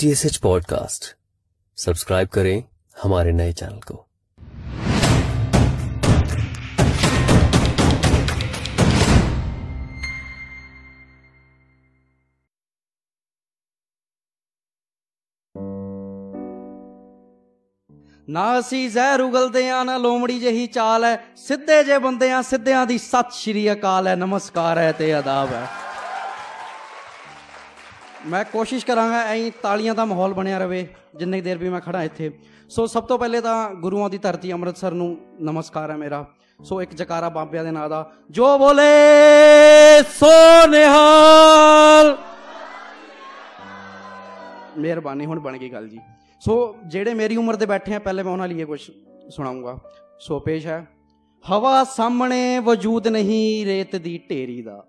T S H podcast subscribe करें हमारे नए चैनल को ਨਾ ਅਸੀਂ ਜ਼ਹਿਰ ਉਗਲਦੇ ਆ ਨਾ ਲੋਮੜੀ ਜਹੀ ਚਾਲ ਹੈ ਸਿੱਧੇ ਜੇ ਬੰਦੇ ਆ ਸਿੱਧਿਆਂ ਦੀ ਸਤਿ ਸ਼੍ਰੀ ਅਕਾਲ ਹੈ ਨਮਸਕਾਰ ਹੈ ਤੇ ਆਦਾਬ ਹੈ ਮੈਂ ਕੋਸ਼ਿਸ਼ ਕਰਾਂਗਾ ਐਂ ਤਾਲੀਆਂ ਦਾ ਮਾਹੌਲ ਬਣਿਆ ਰਵੇ, ਜਿੰਨੀ ਦੇਰ ਵੀ ਮੈਂ ਖੜਾ ਇੱਥੇ। ਸੋ ਸਭ ਤੋਂ ਪਹਿਲੇ ਤਾਂ ਗੁਰੂਆਂ ਦੀ ਧਰਤੀ ਅੰਮ੍ਰਿਤਸਰ ਨੂੰ ਨਮਸਕਾਰ ਹੈ ਮੇਰਾ। ਸੋ ਇੱਕ ਜਕਾਰਾ ਬਾਬਿਆਂ ਦੇ ਨਾਂ ਦਾ, ਜੋ ਬੋਲੇ, ਸੋ ਨਿਹਾਲ। ਮਿਹਰਬਾਨੀ, ਹੁਣ ਬਣ ਗਈ ਗੱਲ ਜੀ। ਸੋ ਜਿਹੜੇ ਮੇਰੀ ਉਮਰ ਦੇ ਬੈਠੇ ਆ, ਪਹਿਲੇ ਮੈਂ ਉਹਨਾਂ ਲਈ ਕੁਝ ਸੁਣਾਉਂਗਾ। ਸੋ ਪੇਸ਼ ਹੈ, ਹਵਾ ਸਾਹਮਣੇ ਵਜੂਦ ਨਹੀਂ ਰੇਤ ਦੀ ਢੇਰੀ ਦਾ।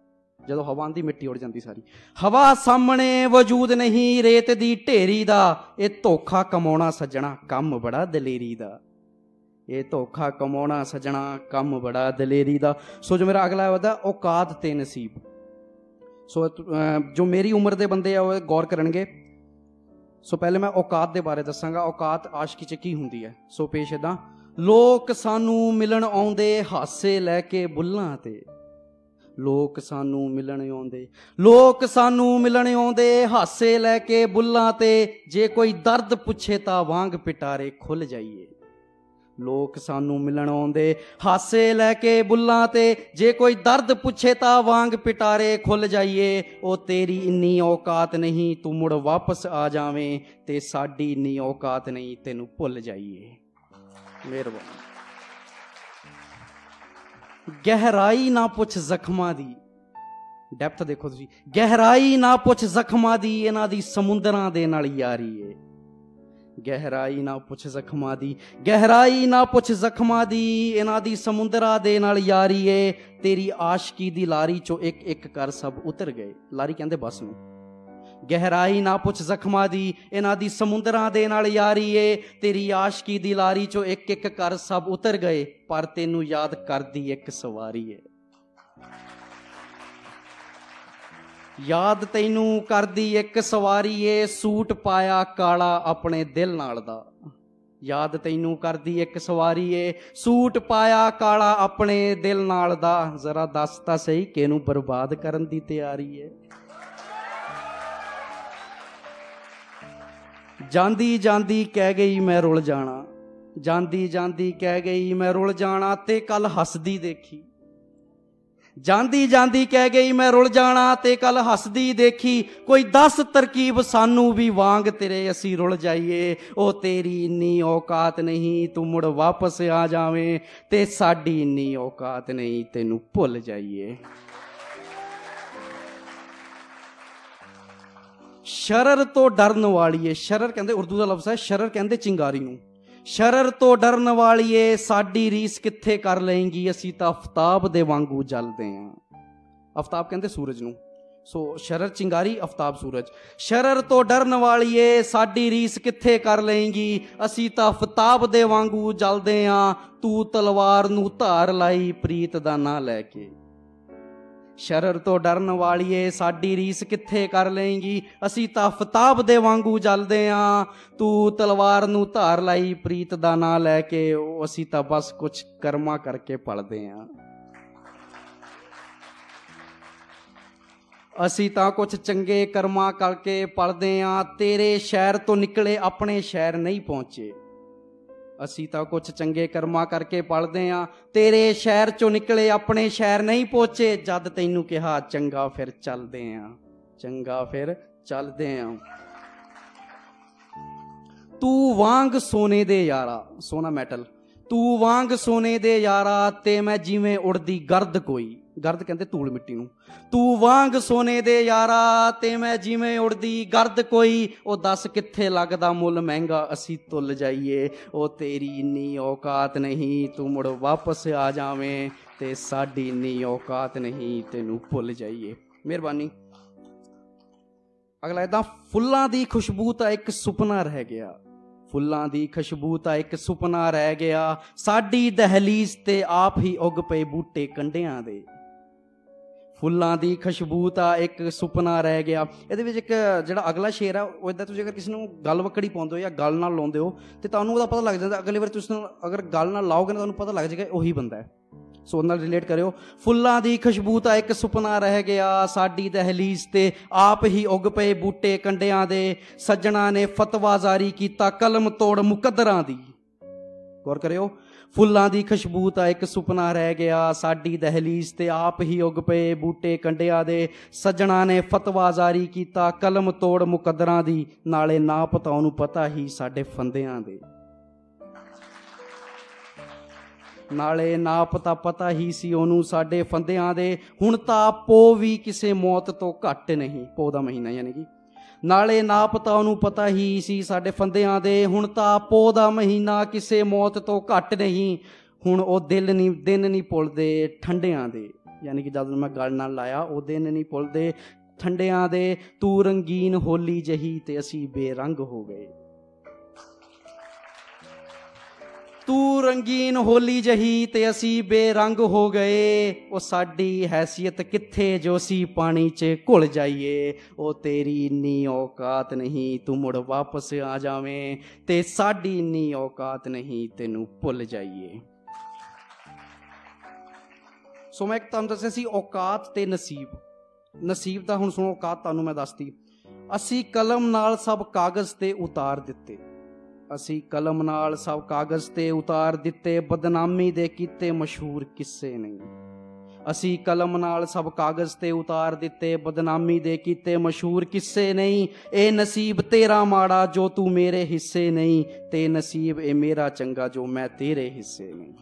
ਜਦੋਂ ਹਵਾ ਆਂਦੀ ਮਿੱਟੀ ਉੜ ਜਾਂਦੀ ਸਾਰੀ। ਹਵਾ ਸਾਹਮਣੇ ਵਜੂਦ ਨਹੀਂ ਰੇਤ ਦੀ ਢੇਰੀ ਦਾ। ਇਹ ਧੋਖਾ ਕਮਾਉਣਾ ਸੱਜਣਾ ਕੰਮ ਬੜਾ ਦਲੇਰੀ ਦਾ। ਇਹ ਧੋਖਾ ਕਮਾਉਣਾ ਸੱਜਣਾ ਕੰਮ ਬੜਾ ਦਲੇਰੀ ਦਾ। ਸੋ ਜੋ ਮੇਰਾ ਅਗਲਾ ਉਹਦਾ ਔਕਾਤ ਤੇ ਨਸੀਬ। ਸੋ ਅਹ, ਜੋ ਮੇਰੀ ਉਮਰ ਦੇ ਬੰਦੇ ਆ ਉਹ ਗੌਰ ਕਰਨਗੇ। ਸੋ ਪਹਿਲੇ ਮੈਂ ਔਕਾਤ ਦੇ ਬਾਰੇ ਦੱਸਾਂਗਾ। ਔਕਾਤ ਆਸ਼ਕੀ ਚ ਕੀ ਹੁੰਦੀ ਹੈ? ਸੋ ਪੇਸ਼ ਇਦਾਂ ਲੋਕ ਸਾਨੂੰ ਮਿਲਣ ਆਉਂਦੇ ਹਾਸੇ ਲੈ ਕੇ ਬੁੱਲਾਂ ਤੇ। ਲੋਕ ਸਾਨੂੰ ਮਿਲਣ ਆਉਂਦੇ। ਲੋਕ ਸਾਨੂੰ ਮਿਲਣ ਆਉਂਦੇ, ਹਾਸੇ ਲੈ ਕੇ ਬੁੱਲਾਂ ਤੇ। ਜੇ ਕੋਈ ਦਰਦ ਪੁੱਛੇ ਤਾਂ ਵਾਂਗ ਪਿਟਾਰੇ ਖੁੱਲ ਜਾਈਏ। ਲੋਕ ਸਾਨੂੰ ਮਿਲਣ ਆਉਂਦੇ, ਹਾਸੇ ਲੈ ਕੇ ਬੁੱਲਾਂ ਤੇ। ਜੇ ਕੋਈ ਦਰਦ ਪੁੱਛੇ ਤਾਂ ਵਾਂਗ ਪਿਟਾਰੇ ਖੁੱਲ ਜਾਈਏ। ਉਹ ਤੇਰੀ ਇੰਨੀ ਔਕਾਤ ਨਹੀਂ, ਤੂੰ ਮੁੜ ਵਾਪਸ ਆ ਜਾਵੇਂ ਤੇ ਸਾਡੀ ਇੰਨੀ ਔਕਾਤ ਨਹੀਂ, ਤੈਨੂੰ ਭੁੱਲ ਜਾਈਏ। ਮਿਹਰਬਾਨੀ। ਗਹਿਰਾਈ ਨਾ ਪੁੱਛ ਜ਼ਖਮਾਂ ਦੀ। ਡੈਪਥ ਦੇਖੋ ਤੁਸੀਂ। ਗਹਿਰਾਈ ਨਾ ਪੁੱਛ ਜ਼ਖਮਾਂ ਦੀ, ਇਹਨਾਂ ਦੀ ਸਮੁੰਦਰਾਂ ਦੇ ਨਾਲ ਯਾਰੀ ਏ। ਗਹਿਰਾਈ ਨਾ ਪੁੱਛ ਜ਼ਖਮਾਂ ਦੀ, ਗਹਿਰਾਈ ਨਾ ਪੁੱਛ ਜ਼ਖਮਾਂ ਦੀ, ਇਹਨਾਂ ਦੀ ਸਮੁੰਦਰਾਂ ਦੇ ਨਾਲ ਯਾਰੀ ਏ। ਤੇਰੀ ਆਸ਼ਕੀ ਦੀ ਲਾਰੀ ਚੋਂ ਇੱਕ ਇੱਕ ਕਰ ਸਭ ਉਤਰ ਗਏ। ਲਾਰੀ ਕਹਿੰਦੇ, ਬਸ ਨੂੰ। ਗਹਿਰਾਈ ਨਾ ਪੁੱਛ ਜ਼ਖਮਾਂ ਦੀ, ਇਹਨਾਂ ਦੀ ਸਮੁੰਦਰਾਂ ਦੇ ਨਾਲ ਯਾਰੀ ਏ ਤੇਰੀ ਆਸ਼ਕੀ ਦੀ ਲਾਰੀ ਚੋਂ ਇੱਕ ਇੱਕ ਕਰ ਸਭ ਉਤਰ ਗਏ, ਪਰ ਤੈਨੂੰ ਯਾਦ ਕਰਦੀ ਇੱਕ ਸਵਾਰੀ ਏ ਯਾਦ ਤੈਨੂੰ ਕਰਦੀ ਇੱਕ ਸਵਾਰੀ ਏ ਸੂਟ ਪਾਇਆ ਕਾਲਾ ਆਪਣੇ ਦਿਲ ਨਾਲ ਦਾ। ਯਾਦ ਤੈਨੂੰ ਕਰਦੀ ਇੱਕ ਸਵਾਰੀ ਏ ਸੂਟ ਪਾਇਆ ਕਾਲਾ ਆਪਣੇ ਦਿਲ ਨਾਲ ਦਾ। ਜ਼ਰਾ ਦੱਸ ਤਾਂ ਸਹੀ ਕਿਹਨੂੰ ਬਰਬਾਦ ਕਰਨ ਦੀ ਤਿਆਰੀ ਏ? ਜਾਂਦੀ ਜਾਂਦੀ ਕਹਿ ਗਈ ਮੈਂ ਰੁੱਲ ਜਾਣਾ। ਜਾਂਦੀ ਜਾਂਦੀ ਕਹਿ ਗਈ ਮੈਂ ਰੁੱਲ ਜਾਣਾ ਤੇ ਕੱਲ ਹੱਸਦੀ ਦੇਖੀ। ਜਾਂਦੀ ਜਾਂਦੀ ਕਹਿ ਗਈ ਮੈਂ ਰੁੱਲ ਜਾਣਾ ਤੇ ਕੱਲ ਹੱਸਦੀ ਦੇਖੀ। ਕੋਈ 10 ਤਰਕੀਬ ਸਾਨੂੰ ਵੀ ਵਾਂਗ ਤੇਰੇ ਅਸੀਂ ਰੁੱਲ ਜਾਈਏ। ਉਹ ਤੇਰੀ ਇੰਨੀ ਔਕਾਤ ਨਹੀਂ, ਤੂੰ ਮੁੜ ਵਾਪਸ ਆ ਜਾਵੇਂ ਤੇ ਸਾਡੀ ਇੰਨੀ ਔਕਾਤ ਨਹੀਂ, ਤੈਨੂੰ ਭੁੱਲ ਜਾਈਏ। ਸ਼ਰਰ ਤੋਂ ਡਰਨ ਵਾਲੀਏ, ਸ਼ਰਰ ਕਹਿੰਦੇ ਉਰਦੂ ਦਾ ਲਫ਼ਜ਼ ਹੈ, ਸ਼ਰਰ ਕਹਿੰਦੇ ਚਿੰਗਾਰੀ ਨੂੰ। ਸ਼ਰਰ ਤੋਂ ਡਰਨ ਵਾਲੀਏ, ਸਾਡੀ ਰੀਸ ਕਿੱਥੇ ਕਰ ਲਏਂਗੀ, ਅਸੀਂ ਤਾਂ ਅਫਤਾਬ ਦੇ ਵਾਂਗੂ ਜਲਦੇ ਆਂ। ਅਫਤਾਬ ਕਹਿੰਦੇ ਸੂਰਜ ਨੂੰ। ਸੋ ਸ਼ਰਰ ਚਿੰਗਾਰੀ, ਅਫਤਾਬ ਸੂਰਜ। ਸ਼ਰਰ ਤੋਂ ਡਰਨ ਵਾਲੀਏ, ਸਾਡੀ ਰੀਸ ਕਿੱਥੇ ਕਰ ਲਏਂਗੀ, ਅਸੀਂ ਤਾਂ ਅਫਤਾਬ ਦੇ ਵਾਂਗੂ ਜਲਦੇ ਆਂ, ਤੂੰ ਤਲਵਾਰ ਨੂੰ ਧਾਰ ਲਾਈ, ਪ੍ਰੀਤ ਦਾ ਨਾਂ ਲੈ ਕੇ। ਸ਼ਰਰ ਤੋਂ ਡਰਨ ਵਾਲੀਏ, ਸਾਡੀ ਰੀਸ ਕਿੱਥੇ ਕਰ ਲਏਂਗੀ? ਅਸੀਂ ਤਾਂ ਫਤਾਬ ਦੇ ਵਾਂਗੂ ਜਲਦੇ ਆਂ। ਤੂੰ ਤਲਵਾਰ ਨੂੰ ਧਾਰ ਲਾਈ, ਪ੍ਰੀਤ ਦਾ ਨਾਂ ਲੈ ਕੇ, ਉਹ ਅਸੀਂ ਤਾਂ ਬਸ ਕੁਝ ਕਰਮਾ ਕਰਕੇ ਪਲਦੇ ਆਂ। ਅਸੀਂ ਤਾਂ ਕੁਝ ਚੰਗੇ ਕਰਮਾ ਕਰਕੇ ਪਲਦੇ ਆਂ। ਤੇਰੇ ਸ਼ਹਿਰ ਤੋਂ ਨਿਕਲੇ ਆਪਣੇ ਸ਼ਹਿਰ ਨਹੀਂ ਪਹੁੰਚੇ। ਅਸੀਂ ਤਾਂ ਕੁਝ ਚੰਗੇ ਕਰਮਾ ਕਰਕੇ ਪਲਦੇ ਆਂ। ਤੇਰੇ ਸ਼ਹਿਰ ਚੋਂ ਨਿਕਲੇ, ਆਪਣੇ ਸ਼ਹਿਰ ਨਹੀਂ ਪਹੁੰਚੇ। ਜਦ ਤੈਨੂੰ ਕਿਹਾ, ਚੰਗਾ ਫਿਰ ਚੱਲਦੇ ਆਂ। ਚੰਗਾ ਫਿਰ ਚੱਲਦੇ ਆਂ। ਤੂੰ ਵਾਂਗ ਸੋਨੇ ਦੇ ਯਾਰਾ, ਸੋਨਾ ਮੈਟਲ। ਤੂੰ ਵਾਂਗ ਸੋਨੇ ਦੇ ਯਾਰਾ ਤੇ ਮੈਂ ਜਿਵੇਂ ਉੜਦੀ ਗਰਦ ਕੋਈ। ਗਰਦ ਕਹਿੰਦੇ ਧੂਲ ਮਿੱਟੀ ਨੂੰ। ਤੂੰ ਵਾਂਗ ਸੋਨੇ ਦੇ ਯਾਰਾ ਤੇ ਮੈਂ ਜਿਵੇਂ ਉੜਦੀ, ਗਰਦ ਕੋਈ, ਉਹ ਦੱਸ ਕਿੱਥੇ ਲੱਗਦਾ ਮੁੱਲ ਮਹਿੰਗਾ, ਅਸੀਂ ਤੁੱਲ ਜਾਈਏ। ਉਹ ਤੇਰੀ ਇੰਨੀ ਔਕਾਤ ਨਹੀਂ, ਤੂੰ ਮੁੜ ਵਾਪਸ ਆ ਜਾਵੇਂ ਤੇ ਸਾਡੀ ਇੰਨੀ ਔਕਾਤ ਨਹੀਂ, ਤੈਨੂੰ ਭੁੱਲ ਜਾਈਏ। ਮਿਹਰਬਾਨੀ। ਅਗਲਾ ਇਦਾਂ ਫੁੱਲਾਂ ਦੀ ਖੁਸ਼ਬੂ ਤਾਂ ਇੱਕ ਸੁਪਨਾ ਰਹਿ ਗਿਆ। ਫੁੱਲਾਂ ਦੀ ਖੁਸ਼ਬੂ ਤਾਂ ਇੱਕ ਸੁਪਨਾ ਰਹਿ ਗਿਆ। ਸਾਡੀ ਦਹਲੀਜ਼ ਤੇ ਆਪ ਹੀ ਉੱਗ ਪਏ ਬੂਟੇ ਕੰਡਿਆਂ ਦੇ। ਫੁੱਲਾਂ ਦੀ ਖੁਸ਼ਬੂ ਤਾਂ ਇੱਕ ਸੁਪਨਾ ਰਹਿ ਗਿਆ। ਇਹਦੇ ਵਿੱਚ ਇੱਕ ਜਿਹੜਾ ਅਗਲਾ ਸ਼ੇਰ ਆ, ਉਹ ਇਦਾਂ ਤੁਸੀਂ ਅਗਰ ਕਿਸੇ ਨੂੰ ਗੱਲ ਵਕੜੀ ਪਾਉਂਦੇ ਹੋ ਜਾਂ ਗੱਲ ਨਾਲ ਲਾਉਂਦੇ ਹੋ, ਤੇ ਤੁਹਾਨੂੰ ਉਹਦਾ ਪਤਾ ਲੱਗ ਜਾਂਦਾ, ਅਗਲੀ ਵਾਰ ਤੁਸੀਂ ਉਹਨੂੰ ਅਗਰ ਗੱਲ ਨਾਲ ਲਾਓਗੇ ਨਾ, ਤੁਹਾਨੂੰ ਪਤਾ ਲੱਗ ਜਾਏਗਾ ਉਹੀ ਬੰਦਾ ਹੈ। ਸੋ ਉਹਦੇ ਨਾਲ ਰਿਲੇਟ ਕਰਿਓ। ਫੁੱਲਾਂ ਦੀ ਖੁਸ਼ਬੂ ਤਾਂ ਇੱਕ ਸੁਪਨਾ ਰਹਿ ਗਿਆ, ਸਾਡੀ ਦਹਲੀਜ਼ ਤੇ ਆਪ ਹੀ ਉੱਗ ਪਏ ਬੂਟੇ ਕੰਡਿਆਂ ਦੇ, ਸੱਜਣਾ ਨੇ ਫਤਵਾ ਜਾਰੀ ਕੀਤਾ ਕਲਮ ਤੋੜ ਮੁਕੱਦਰਾਂ ਦੀ। ਗੌਰ ਕਰਿਓ ਫੁੱਲਾਂ ਦੀ ਖੁਸ਼ਬੂ ਤਾਂ ਇੱਕ ਸੁਪਨਾ ਰਹਿ ਗਿਆ। ਸਾਡੀ ਦਹਲੀਜ਼ ਤੇ ਆਪ ਹੀ ਉੱਗ ਪਏ ਬੂਟੇ ਕੰਡਿਆਂ ਦੇ। ਸੱਜਣਾ ਨੇ ਫਤਵਾ ਜਾਰੀ ਕੀਤਾ ਕਲਮ ਤੋੜ ਮੁਕੱਦਰਾਂ ਦੀ। ਨਾਲੇ ਨਾ ਪਤਾ ਉਹਨੂੰ ਪਤਾ ਹੀ ਸਾਡੇ ਫੰਦਿਆਂ ਦੇ। ਨਾਲੇ ਨਾ ਪਤਾ ਪਤਾ ਹੀ ਸੀ ਉਹਨੂੰ ਸਾਡੇ ਫੰਦਿਆਂ ਦੇ। ਹੁਣ ਤਾਂ ਪੋ ਵੀ ਕਿਸੇ ਮੌਤ ਤੋਂ ਘੱਟ ਨਹੀਂ। ਪੋ ਦਾ ਮਹੀਨਾ ਯਾਨੀ ਕਿ ਨਾਲੇ ਨਾ ਪਤਾ ਉਹਨੂੰ ਪਤਾ ਹੀ ਸੀ ਸਾਡੇ ਫੰਦਿਆਂ ਦੇ, ਹੁਣ ਤਾਂ ਪੋ ਦਾ ਮਹੀਨਾ ਕਿਸੇ ਮੌਤ ਤੋਂ ਘੱਟ ਨਹੀਂ। ਹੁਣ ਉਹ ਦਿਲ ਨਹੀਂ ਦਿਨ ਨਹੀਂ ਭੁੱਲਦੇ ਠੰਡਿਆਂ ਦੇ। ਯਾਨੀ ਕਿ ਜਦੋਂ ਮੈਂ ਗੱਲ ਨਾਲ ਲਾਇਆ, ਉਹ ਦਿਨ ਨਹੀਂ ਭੁੱਲਦੇ ਠੰਡਿਆਂ ਦੇ, ਤੂੰ ਰੰਗੀਨ ਹੋਲੀ ਜਹੀ ਤੇ ਅਸੀਂ ਬੇਰੰਗ ਹੋ ਗਏ। ਤੂੰ ਰੰਗੀਨ ਹੋਲੀ ਜਹੀ ਤੇ ਅਸੀਂ ਬੇਰੰਗ ਹੋ ਗਏ। ਉਹ ਸਾਡੀ ਹੈਸੀਅਤ ਕਿੱਥੇ ਜੋ ਸੀ ਪਾਣੀ 'ਚ ਘੁਲ ਜਾਈਏ। ਉਹ ਤੇਰੀ ਇੰਨੀ ਔਕਾਤ ਨਹੀਂ, ਤੂੰ ਮੁੜ ਵਾਪਸ ਆ ਜਾਵੇਂ ਤੇ ਸਾਡੀ ਇੰਨੀ ਔਕਾਤ ਨਹੀਂ, ਤੈਨੂੰ ਭੁੱਲ ਜਾਈਏ। ਸੋ ਮੈਂ ਇੱਕ ਤੁਹਾਨੂੰ ਦੱਸਿਆ ਸੀ, ਔਕਾਤ ਤੇ ਨਸੀਬ। ਨਸੀਬ ਦਾ ਹੁਣ ਸੁਣੋ, ਔਕਾਤ ਤੁਹਾਨੂੰ ਮੈਂ ਦੱਸਤੀ। ਅਸੀਂ ਕਲਮ ਨਾਲ ਸਭ ਕਾਗਜ਼ ਤੇ ਉਤਾਰ ਦਿੱਤੇ। ਅਸੀਂ ਕਲਮ ਨਾਲ ਸਭ ਕਾਗਜ਼ ਤੇ ਉਤਾਰ ਦਿੱਤੇ, ਬਦਨਾਮੀ ਦੇ ਕੀਤੇ ਮਸ਼ਹੂਰ ਕਿੱਸੇ ਨਹੀਂ। ਅਸੀਂ ਕਲਮ ਨਾਲ ਸਭ ਕਾਗਜ਼ ਤੇ ਉਤਾਰ ਦਿੱਤੇ, ਬਦਨਾਮੀ ਦੇ ਕੀਤੇ ਮਸ਼ਹੂਰ ਕਿੱਸੇ ਨਹੀਂ। ਇਹ ਨਸੀਬ ਤੇਰਾ ਮਾੜਾ ਜੋ ਤੂੰ ਮੇਰੇ ਹਿੱਸੇ ਨਹੀਂ, ਤੇ ਨਸੀਬ ਇਹ ਮੇਰਾ ਚੰਗਾ ਜੋ ਮੈਂ ਤੇਰੇ ਹਿੱਸੇ ਨਹੀਂ।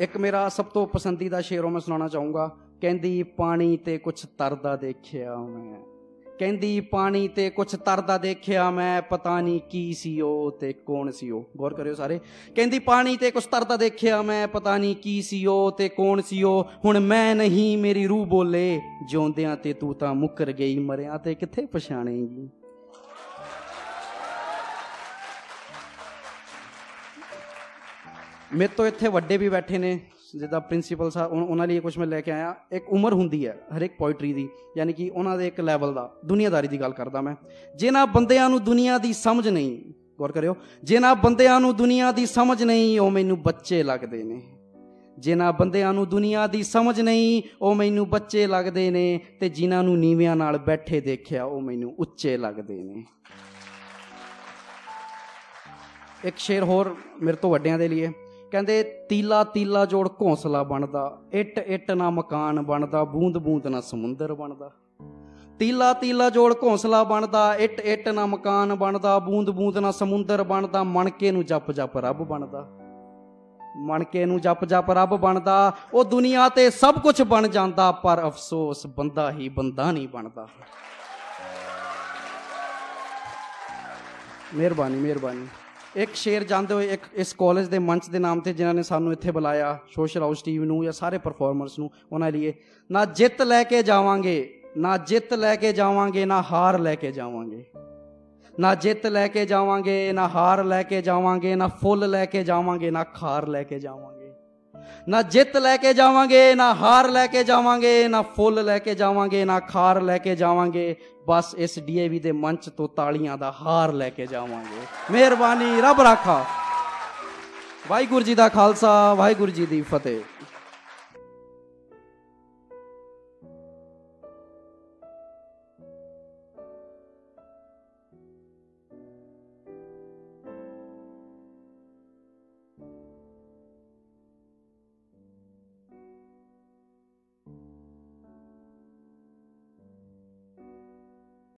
ਇੱਕ ਮੇਰਾ ਸਭ ਤੋਂ ਪਸੰਦੀਦਾ ਸ਼ੇਰੋਂ ਮੈਂ ਸੁਣਾਉਣਾ ਚਾਹੂੰਗਾ। ਕਹਿੰਦੀ, ਪਾਣੀ ਤੇ ਕੁਛ ਤਰਦਾ ਦੇਖਿਆ ਮੈਂ। ਕਹਿੰਦੀ, ਪਾਣੀ ਤੇ ਕੁਛ ਤਰਦਾ ਦੇਖਿਆ ਮੈਂ, ਪਤਾ ਨਹੀਂ ਕੀ ਸੀ ਉਹ ਤੇ ਕੌਣ ਸੀ ਉਹ। ਗੌਰ ਕਰਿਓ ਸਾਰੇ। ਕਹਿੰਦੀ, ਪਾਣੀ ਤੇ ਕੁਛ ਤਰਦਾ ਦੇਖਿਆ ਮੈਂ, ਪਤਾ ਨਹੀਂ ਕੀ ਸੀ ਉਹ ਤੇ ਕੌਣ ਸੀ ਉਹ। ਹੁਣ ਮੈਂ ਨਹੀਂ, ਮੇਰੀ ਰੂਹ ਬੋਲੇ। ਜਿਉਂਦਿਆਂ ਤੇ ਤੂੰ ਤਾਂ ਮੁੱਕਰ ਗਈ, ਮਰਿਆਂ ਤੇ ਕਿੱਥੇ ਪਛਾਣੇਗੀ? ਮੇਰੇ ਤੋਂ ਇੱਥੇ ਵੱਡੇ ਵੀ ਬੈਠੇ ਨੇ। ਜਿੱਦਾਂ ਪ੍ਰਿੰਸੀਪਲ ਸਾਹਿਬ ਉਨ- ਉਹਨਾਂ ਲਈ ਕੁਝ ਮੈਂ ਲੈ ਕੇ ਆਇਆ। ਇੱਕ ਉਮਰ ਹੁੰਦੀ ਹੈ ਹਰ ਇੱਕ ਪੋਇਟਰੀ ਦੀ, ਯਾਨੀ ਕਿ ਉਹਨਾਂ ਦੇ ਇੱਕ ਲੈਵਲ ਦਾ, ਦੁਨੀਆਦਾਰੀ ਦੀ ਗੱਲ ਕਰਦਾ ਮੈਂ। ਜਿਨ੍ਹਾਂ ਬੰਦਿਆਂ ਨੂੰ ਦੁਨੀਆ ਦੀ ਸਮਝ ਨਹੀਂ, ਗੌਰ ਕਰਿਓ, ਜਿਨ੍ਹਾਂ ਬੰਦਿਆਂ ਨੂੰ ਦੁਨੀਆ ਦੀ ਸਮਝ ਨਹੀਂ, ਉਹ ਮੈਨੂੰ ਬੱਚੇ ਲੱਗਦੇ ਨੇ। ਜਿਨ੍ਹਾਂ ਬੰਦਿਆਂ ਨੂੰ ਦੁਨੀਆ ਦੀ ਸਮਝ ਨਹੀਂ, ਉਹ ਮੈਨੂੰ ਬੱਚੇ ਲੱਗਦੇ ਨੇ ਤੇ ਜਿਨ੍ਹਾਂ ਨੂੰ ਨੀਵਿਆਂ ਨਾਲ ਬੈਠੇ ਦੇਖਿਆ, ਉਹ ਮੈਨੂੰ ਉੱਚੇ ਲੱਗਦੇ ਨੇ। ਇੱਕ ਸ਼ੇਰ ਹੋਰ ਮੇਰੇ ਤੋਂ ਵੱਡਿਆਂ ਦੇ ਲਈ ਕਹਿੰਦੇ ਤੀਲਾ ਤੀਲਾ ਜੋੜ ਘੌਂਸਲਾ ਬਣਦਾ, ਇੱਟ ਇੱਟ ਨਾ ਮਕਾਨ ਬਣਦਾ, ਬੂੰਦ ਬੂੰਦ ਨਾ ਸਮੁੰਦਰ ਬਣਦਾ। ਤੀਲਾ ਤੀਲਾ ਜੋੜ ਘੌਂਸਲਾ ਬਣਦਾ, ਇੱਟ ਇੱਟ ਨਾ ਮਕਾਨ ਬਣਦਾ, ਬੂੰਦ ਬੂੰਦ ਨਾ ਸਮੁੰਦਰ ਬਣਦਾ, ਮਣਕੇ ਨੂੰ ਜਪ ਜਪ ਰੱਬ ਬਣਦਾ। ਮਣਕੇ ਨੂੰ ਜਪ ਜਪ ਰੱਬ ਬਣਦਾ, ਉਹ ਦੁਨੀਆ ਤੇ ਸਭ ਕੁਝ ਬਣ ਜਾਂਦਾ, ਪਰ ਅਫਸੋਸ ਬੰਦਾ ਹੀ ਬੰਦਾ ਨਹੀਂ ਬਣਦਾ। ਮਿਹਰਬਾਨੀ ਮਿਹਰਬਾਨੀ। ਇੱਕ ਸ਼ੇਰ ਜਾਂਦੇ ਹੋਏ ਇੱਕ ਇਸ ਕਾਲਜ ਦੇ ਮੰਚ ਦੇ ਨਾਮ ਤੇ ਜਿਨ੍ਹਾਂ ਨੇ ਸਾਨੂੰ ਇੱਥੇ ਬੁਲਾਇਆ ਸੋਸ਼ਲ ਹਾਊਸ ਟੀਵੀ ਨੂੰ ਜਾਂ ਸਾਰੇ ਪਰਫਾਰਮਰਸ ਨੂੰ, ਉਹਨਾਂ ਲਈ ਨਾ ਜਿੱਤ ਲੈ ਕੇ ਜਾਵਾਂਗੇ, ਨਾ ਜਿੱਤ ਲੈ ਕੇ ਜਾਵਾਂਗੇ, ਨਾ ਹਾਰ ਲੈ ਕੇ ਜਾਵਾਂਗੇ। ਨਾ ਜਿੱਤ ਲੈ ਕੇ ਜਾਵਾਂਗੇ, ਨਾ ਹਾਰ ਲੈ ਕੇ ਜਾਵਾਂਗੇ, ਨਾ ਫੁੱਲ ਲੈ ਕੇ ਜਾਵਾਂਗੇ, ਨਾ ਖਾਰ ਲੈ ਕੇ ਜਾਵਾਂਗੇ। ਨਾ ਜਿੱਤ ਲੈ ਕੇ ਜਾਵਾਂਗੇ, ਨਾ ਹਾਰ ਲੈ ਕੇ ਜਾਵਾਂਗੇ, ਨਾ ਫੁੱਲ ਲੈ ਕੇ ਜਾਵਾਂਗੇ, ਨਾ ਖਾਰ ਲੈ ਕੇ ਜਾਵਾਂਗੇ, ਬਸ ਇਸ ਡੀਏਵੀ ਦੇ ਮੰਚ ਤੋਂ ਤਾਲੀਆਂ ਦਾ ਹਾਰ ਲੈ ਕੇ ਜਾਵਾਂਗੇ। ਮਿਹਰਬਾਨੀ, ਰੱਬ ਰਾਖਾ। ਵਾਹਿਗੁਰੂ ਜੀ ਦਾ ਖਾਲਸਾ, ਵਾਹਿਗੁਰੂ ਜੀ ਦੀ ਫਤਿਹ।